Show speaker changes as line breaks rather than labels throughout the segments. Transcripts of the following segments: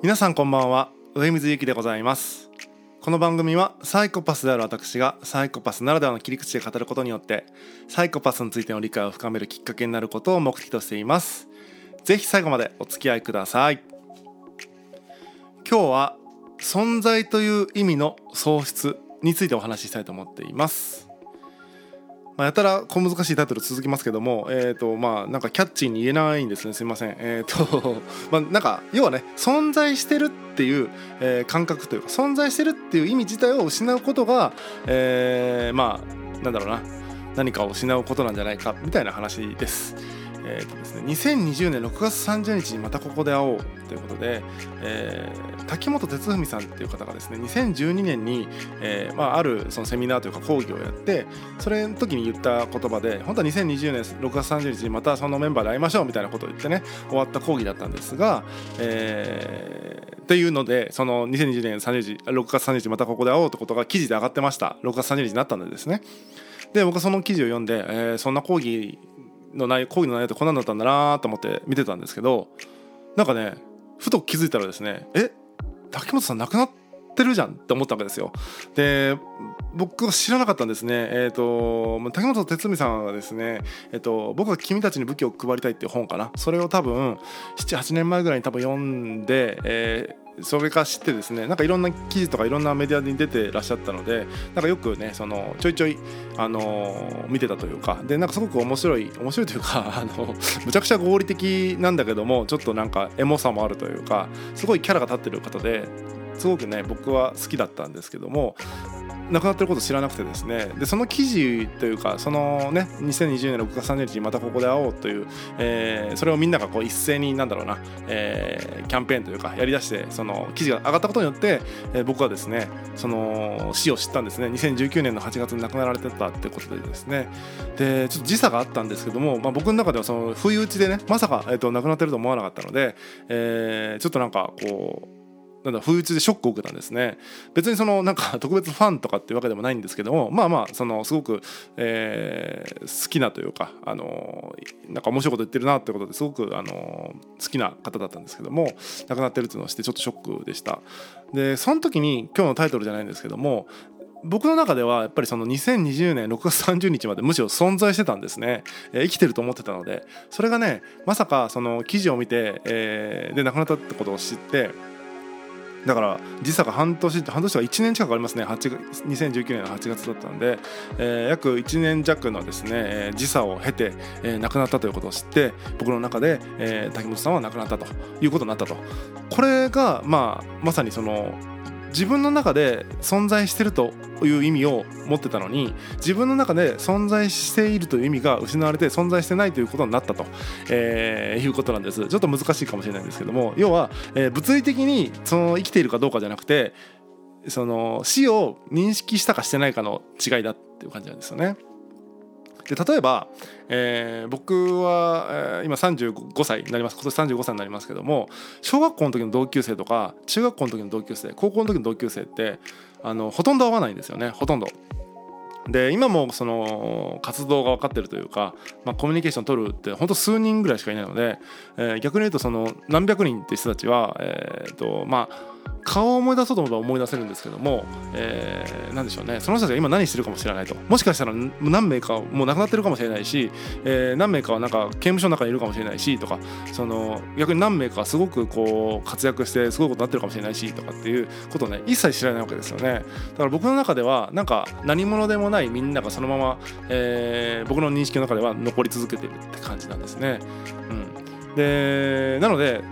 皆さんこんばんは。上水ゆきでございます。この番組はサイコパスである私がサイコパスならではの切り口で語ることによってサイコパスについての理解を深めるきっかけになることを目的としています。ぜひ最後までお付き合いください。今日は存在という意味の喪失についてお話ししたいと思っています。まあ、やたら小難しいタイトル続きますけども、えーとまあ、なんかキャッチーに言えないんですねすいません。えーと まあ、なんか要はね存在してるっていう、えー、感覚というか存在してるっていう意味自体を失うことが、えー、まあなんだろうな何かを失うことなんじゃないかみたいな話です。えーとですね、2020年6月30日にまたここで会おうということで、えー、滝本哲文さんっていう方がですね2012年に、えーまあ、あるそのセミナーというか講義をやってそれの時に言った言葉で本当は2020年6月30日にまたそのメンバーで会いましょうみたいなことを言ってね終わった講義だったんですが、えー、っていうのでその2020年30日6月30日またここで会おうってことが記事で上がってました。6月30日になったんでですね。で僕はその記事を読んで、えー、そんな講義の内容講義の内容ってこんなんだったんだなと思って見てたんですけどなんかねふと気づいたらですねえ滝本さん亡くなってるじゃんって思ったわけですよ。で僕は知らなかったんですね。えっ、ー、と滝本哲美さんはですね、えっ、ー、と僕は君たちに武器を配りたいっていう本かな。それを多分78年前ぐらいに多分読んで、えーそれか知ってですねなんかいろんな記事とかいろんなメディアに出てらっしゃったのでなんかよくねそのちょいちょい、あの見てたというかでなんかすごく面白い面白いというか あのむちゃくちゃ合理的なんだけどもちょっとなんかエモさもあるというかすごいキャラが立ってる方ですごくね僕は好きだったんですけども亡くなってること知らなくてですね。でその記事というかそのね2020年6月30日にまたここで会おうという、えー、それをみんながこう一斉になんだろうな、えー、キャンペーンというかやりだしてその記事が上がったことによって、えー、僕はですねその死を知ったんですね。2019年の8月に亡くなられてたってことでですね。でちょっと時差があったんですけども、まあ、僕の中ではその不意打ちでねまさか、えーと、亡くなってると思わなかったので、えー、ちょっとなんかこうなんだ不意打ちでショックを受けたんですね。別にそのなんか特別ファンとかっていうわけでもないんですけどもまあまあそのすごく、えー、好きなというかあのなんか面白いこと言ってるなってことですごくあの好きな方だったんですけども亡くなってるっていうのをしてちょっとショックでした。でその時に今日のタイトルじゃないんですけども僕の中ではやっぱりその2020年6月30日までむしろ存在してたんですね、えー、生きてると思ってたのでそれがねまさかその記事を見て、えー、で亡くなったってことを知ってだから時差が半年半年とか1年近くありますね。8 2019年の8月だったんで、えー、約1年弱のですね、えー、時差を経て、えー、亡くなったということを知って僕の中で、えー、滝本さんは亡くなったということになったと。これが、まあ、まさにその自分の中で存在してるという意味を持ってたのに自分の中で存在しているという意味が失われて存在してないということになったと、えー、いうことなんですちょっと難しいかもしれないんですけども要は、えー、物理的にその生きているかどうかじゃなくてその死を認識したかしてないかの違いだっていう感じなんですよね。で例えば、えー、僕は、えー、今35歳になります今年35歳になりますけども小学校の時の同級生とか中学校の時の同級生高校の時の同級生ってあのほとんど会わないんですよねほとんど。で今もその活動が分かってるというか、まあ、コミュニケーション取るって本当数人ぐらいしかいないので、えー、逆に言うとその何百人って人たちは、えーとまあ、顔を思い出そうと思えば思い出せるんですけども、えー、何でしょうね。その人たちが今何してるかもしれないと。もしかしたら何名かもう亡くなってるかもしれないし、えー、何名かはなんか刑務所の中にいるかもしれないしとかその逆に何名かすごくこう活躍してすごいことになってるかもしれないしとかっていうことをね一切知らないわけですよね。だから僕の中ではなんか何者でもないみんながそのまま、えー、僕の認識の中では残り続けてるって感じなんですね。うん、でなので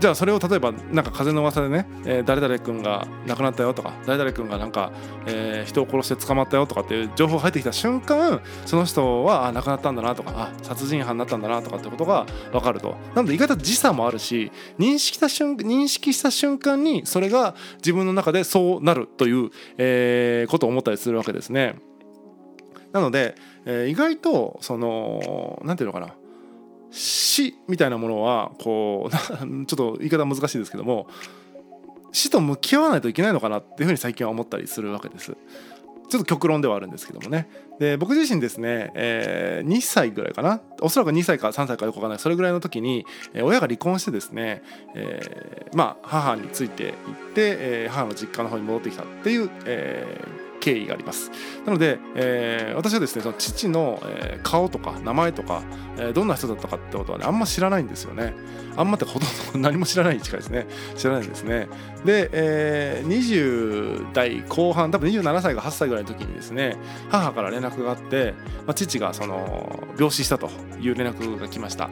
じゃあそれを例えばなんか風の噂でね、えー、誰々君が亡くなったよとか誰々君がなんか、えー、人を殺して捕まったよとかっていう情報が入ってきた瞬間その人はあ亡くなったんだなとかあ殺人犯になったんだなとかってことが分かるとなので意外と時差もあるし認識した瞬認識した瞬間にそれが自分の中でそうなるという、えー、ことを思ったりするわけですね。なので、えー、意外とその何て言うのかな死みたいなものはこう ちょっと言い方難しいですけども死と向き合わないといけないのかなっていうふうに最近は思ったりするわけです。ちょっと極論ではあるんですけどもね。で僕自身ですね、えー、2歳ぐらいかな。おそらく2歳か3歳かよくわかんない。それぐらいの時に、えー、親が離婚してですね、えー、まあ母について行って、えー、母の実家の方に戻ってきたっていう、えー、経緯があります。なので、えー、私はですねその父の、えー、顔とか名前とか、えー、どんな人だったかってことはねあんま知らないんですよね。あんまってほとんど何も知らないに近いですね。知らないんですね。で、えー、20代後半多分27歳か8歳ぐらいの時にですね母から連絡があって、まあ、父がその病死したという連絡が来ました。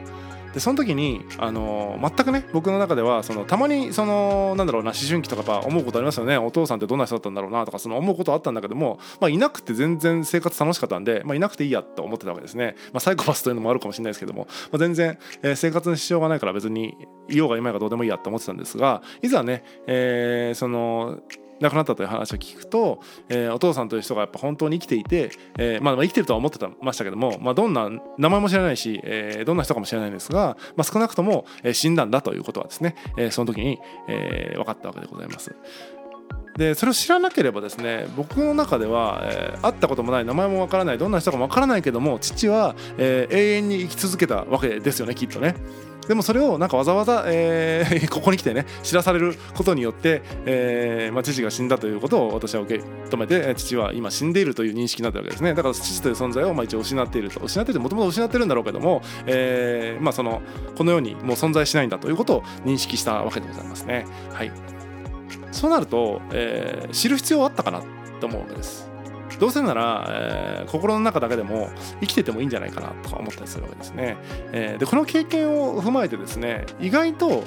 でその時に、あのー、全くね僕の中ではそのたまにそのなんだろうな思春期とかやっぱ思うことありますよね。お父さんってどんな人だったんだろうなとかその思うことあったんだけども、まあ、いなくて全然生活楽しかったんで、まあ、いなくていいやと思ってたわけですね、まあ、サイコパスというのもあるかもしれないですけども、まあ、全然、えー、生活に支障がないから別にいようがいまいがどうでもいいやと思ってたんですがいざね、えー、その亡くなったという話を聞くと、えー、お父さんという人がやっぱ本当に生きていて、えーまあ、生きてるとは思ってましたけども、まあ、どんな名前も知らないし、えー、どんな人かもしれないんですが、まあ、少なくとも、死んだんだということはですね、えー、その時に、えー、分かったわけでございます。でそれを知らなければですね僕の中では、えー、会ったこともない名前もわからないどんな人かもわからないけども父は、えー、永遠に生き続けたわけですよねきっとね。でもそれをなんかわざわざ、えー、ここに来てね知らされることによって、えーまあ、父が死んだということを私は受け止めて父は今死んでいるという認識になってるわけですねだから父という存在をまあ一応失っていると失っているもともと失ってるんだろうけども、えーまあ、そのこの世にもう存在しないんだということを認識したわけでございますね。はいそうなると、えー、知る必要はあったかなと思うわけです。どうせなら、えー、心の中だけでも生きててもいいんじゃないかなとか思ったりするわけですね。えー、でこの経験を踏まえてですね意外と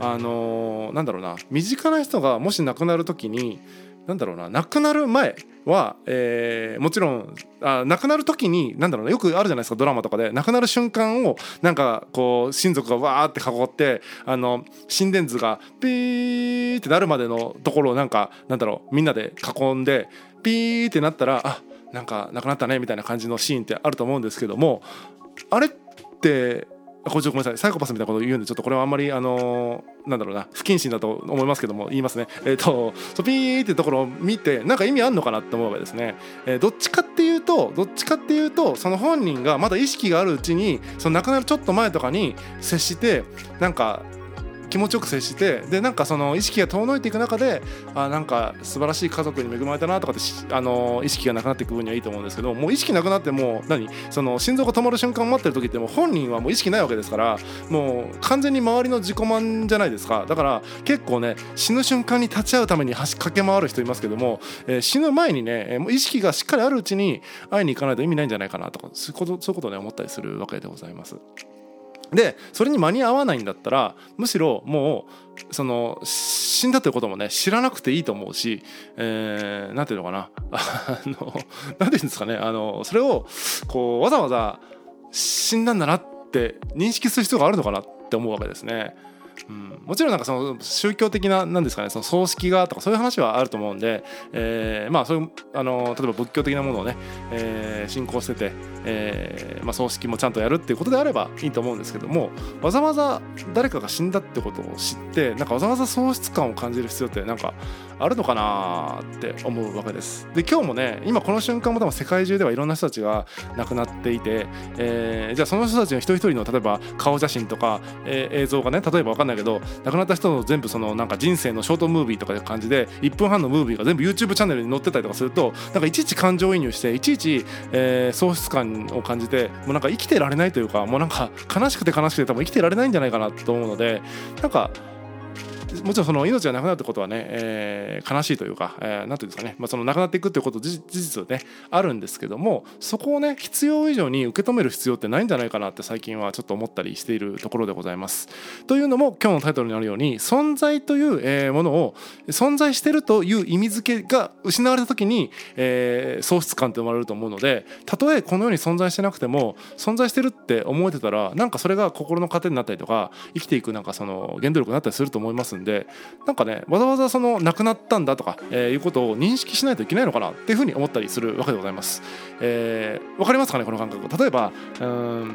あのー、なんだろうな身近な人がもし亡くなる時になんだろうな亡くなる前は、えー、もちろんあ亡くなる時になんだろうなよくあるじゃないですかドラマとかで亡くなる瞬間をなんかこう親族がわーって囲ってあの心電図がピーってなるまでのところをなんかなんだろうみんなで囲んでピーってなったらあなんか亡くなったねみたいな感じのシーンってあると思うんですけどもあれってこちごめんなさい。サイコパスみたいなことを言うんでちょっとこれはあんまりあのなんだろうな不謹慎だと思いますけども言いますね。えっ、ー、とそピーってところを見てなんか意味あんのかなって思うわけですね、えー、どっちかっていうとどっちかっていうとその本人がまだ意識があるうちにその亡くなるちょっと前とかに接してなんか気持ちよく接してでなんかその意識が遠のいていく中であなんか素晴らしい家族に恵まれたなとかってあの意識がなくなっていく分にはいいと思うんですけどもう意識なくなっても何？その心臓が止まる瞬間を待ってる時ってもう本人はもう意識ないわけですからもう完全に周りの自己満じゃないですかだから結構ね死ぬ瞬間に立ち会うために駆け回る人いますけども、えー、死ぬ前にねもう意識がしっかりあるうちに会いに行かないと意味ないんじゃないかなとかそういうことそういうことね思ったりするわけでございます。でそれに間に合わないんだったらむしろもうその死んだということもね知らなくていいと思うし何、えー、て言うのかな あの何て言うんですかねあのそれをこうわざわざ死んだんだなって認識する必要があるのかなって思うわけですね。うん、もちろんなんかその宗教的ななんですかねその葬式がとかそういう話はあると思うんで、えー、まあそういうあの例えば仏教的なものをね、えー、信仰してて、えーまあ、葬式もちゃんとやるっていうことであればいいと思うんですけどもわざわざ誰かが死んだってことを知ってなんかわざわざ喪失感を感じる必要ってなんかあるのかなって思うわけです。で今日もね今この瞬間も多分世界中ではいろんな人たちが亡くなっていて、えー、じゃあその人たちの一人一人の例えば顔写真とか、えー、映像がね例えば分かんないけど亡くなった人の全部そのなんか人生のショートムービーとかいう感じで1分半のムービーが全部 YouTube チャンネルに載ってたりとかするとなんかいちいち感情移入していちいち、えー、喪失感を感じてもうなんか生きてられないというかもうなんか悲しくて悲しくて多分生きてられないんじゃないかなと思うのでなんかもちろんその命がなくなるってことはね、えー、悲しいというか、えー、なんていうんですかね、まあ、その亡くなっていくっていうこと事実ねあるんですけどもそこをね必要以上に受け止める必要ってないんじゃないかなって最近はちょっと思ったりしているところでございます。というのも今日のタイトルにあるように存在という、えー、ものを存在してるという意味付けが失われた時に、えー、喪失感って生まれると思うのでたとえこの世に存在してなくても存在してるって思えてたらなんかそれが心の糧になったりとか生きていくなんかその原動力になったりすると思いますんででなんかねわざわざその亡くなったんだとか、えー、いうことを認識しないといけないのかなっていうふうに思ったりするわけでございます。えー、かりますかねこの感覚。例えばうん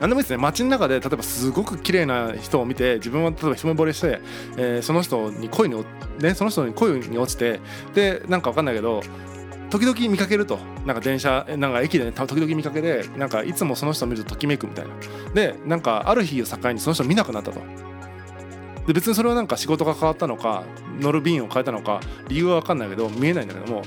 何でもいいですね。街の中で例えばすごく綺麗な人を見て自分は例えば一目惚れして、えー、その人に恋にねその人に恋に落ちてでなんか分かんないけど時々見かけるとなんか電車なんか駅でね時々見かけでなんかいつもその人を見るとときめくみたいな。でなんかある日を境にその人見なくなったと。で別にそれはなんか仕事が変わったのか乗る便を変えたのか理由は分かんないけど見えないんだけども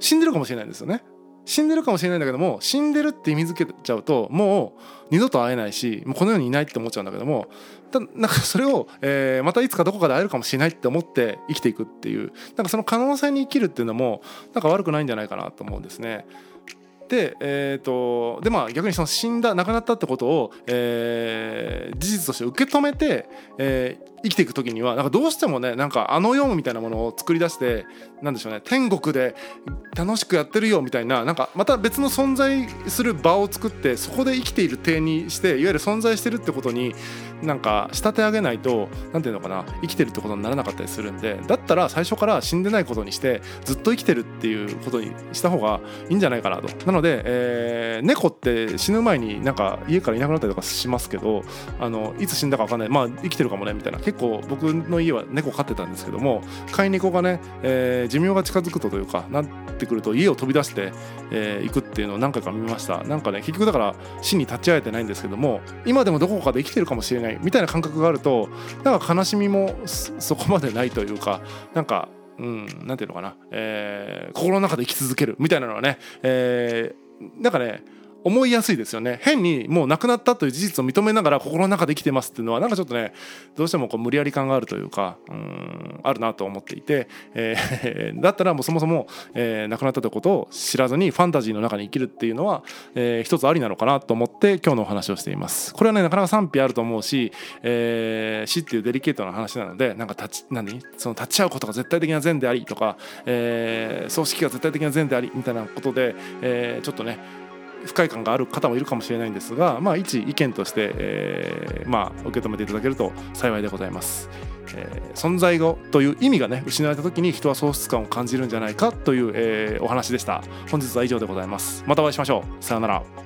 死んでるかもしれないんですよね死んでるかもしれないんだけども死んでるって意味付けちゃうともう二度と会えないしもうこの世にいないって思っちゃうんだけどもたなんか それを、えー、またいつかどこかで会えるかもしれないって思って生きていくっていうなんかその可能性に生きるっていうのもなんか悪くないんじゃないかなと思うんですね。で,、えーと、でまあ逆にその死んだ亡くなったってことを、えー、事実として受け止めて、えー、生きていく時にはなんかどうしてもねなんかあの世みたいなものを作り出してなんでしょうね天国で楽しくやってるよみたいななんかまた別の存在する場を作ってそこで生きている体にしていわゆる存在してるってことになんか仕立て上げないと何ていうのかな生きてるってことにならなかったりするんでだったら最初から死んでないことにしてずっと生きてるっていうことにした方がいいんじゃないかなと。なので、えー、猫って死ぬ前になんか家からいなくなったりとかしますけどあのいつ死んだか分かんない。まあ生きてるかもねみたいな。結構僕の家は猫飼ってたんですけども飼い猫がね、えー、寿命が近づくとというかなってくると家を飛び出して、えー、行くっていうのを何回か見ました。なんかね結局だから死に立ち会えてないんですけども今でもどこかで生きてるかもしれないないみたいな感覚があるとなんか悲しみもそこまでないというかなんかうん、なんていうのかな、えー、心の中で生き続けるみたいなのはね、えー、なんかね思いやすいですよね。変にもう亡くなったという事実を認めながら心の中で生きてますっていうのはなんかちょっとねどうしてもこう無理やり感があるというかうんあるなと思っていて、えー、だったらもうそもそも、えー、亡くなったということを知らずにファンタジーの中に生きるっていうのは、えー、一つありなのかなと思って今日のお話をしています。これはねなかなか賛否あると思うし、えー、死っていうデリケートな話なのでなんか立ち何？その立ち会うことが絶対的な善でありとか、えー、葬式が絶対的な善でありみたいなことで、えー、ちょっとね不快感がある方もいるかもしれないんですが、まあ、一意見として、えー、まあ、受け止めていただけると幸いでございます。えー、存在語という意味がね失われた時に人は喪失感を感じるんじゃないかという、えー、お話でした。本日は以上でございます。またお会いしましょう。さようなら。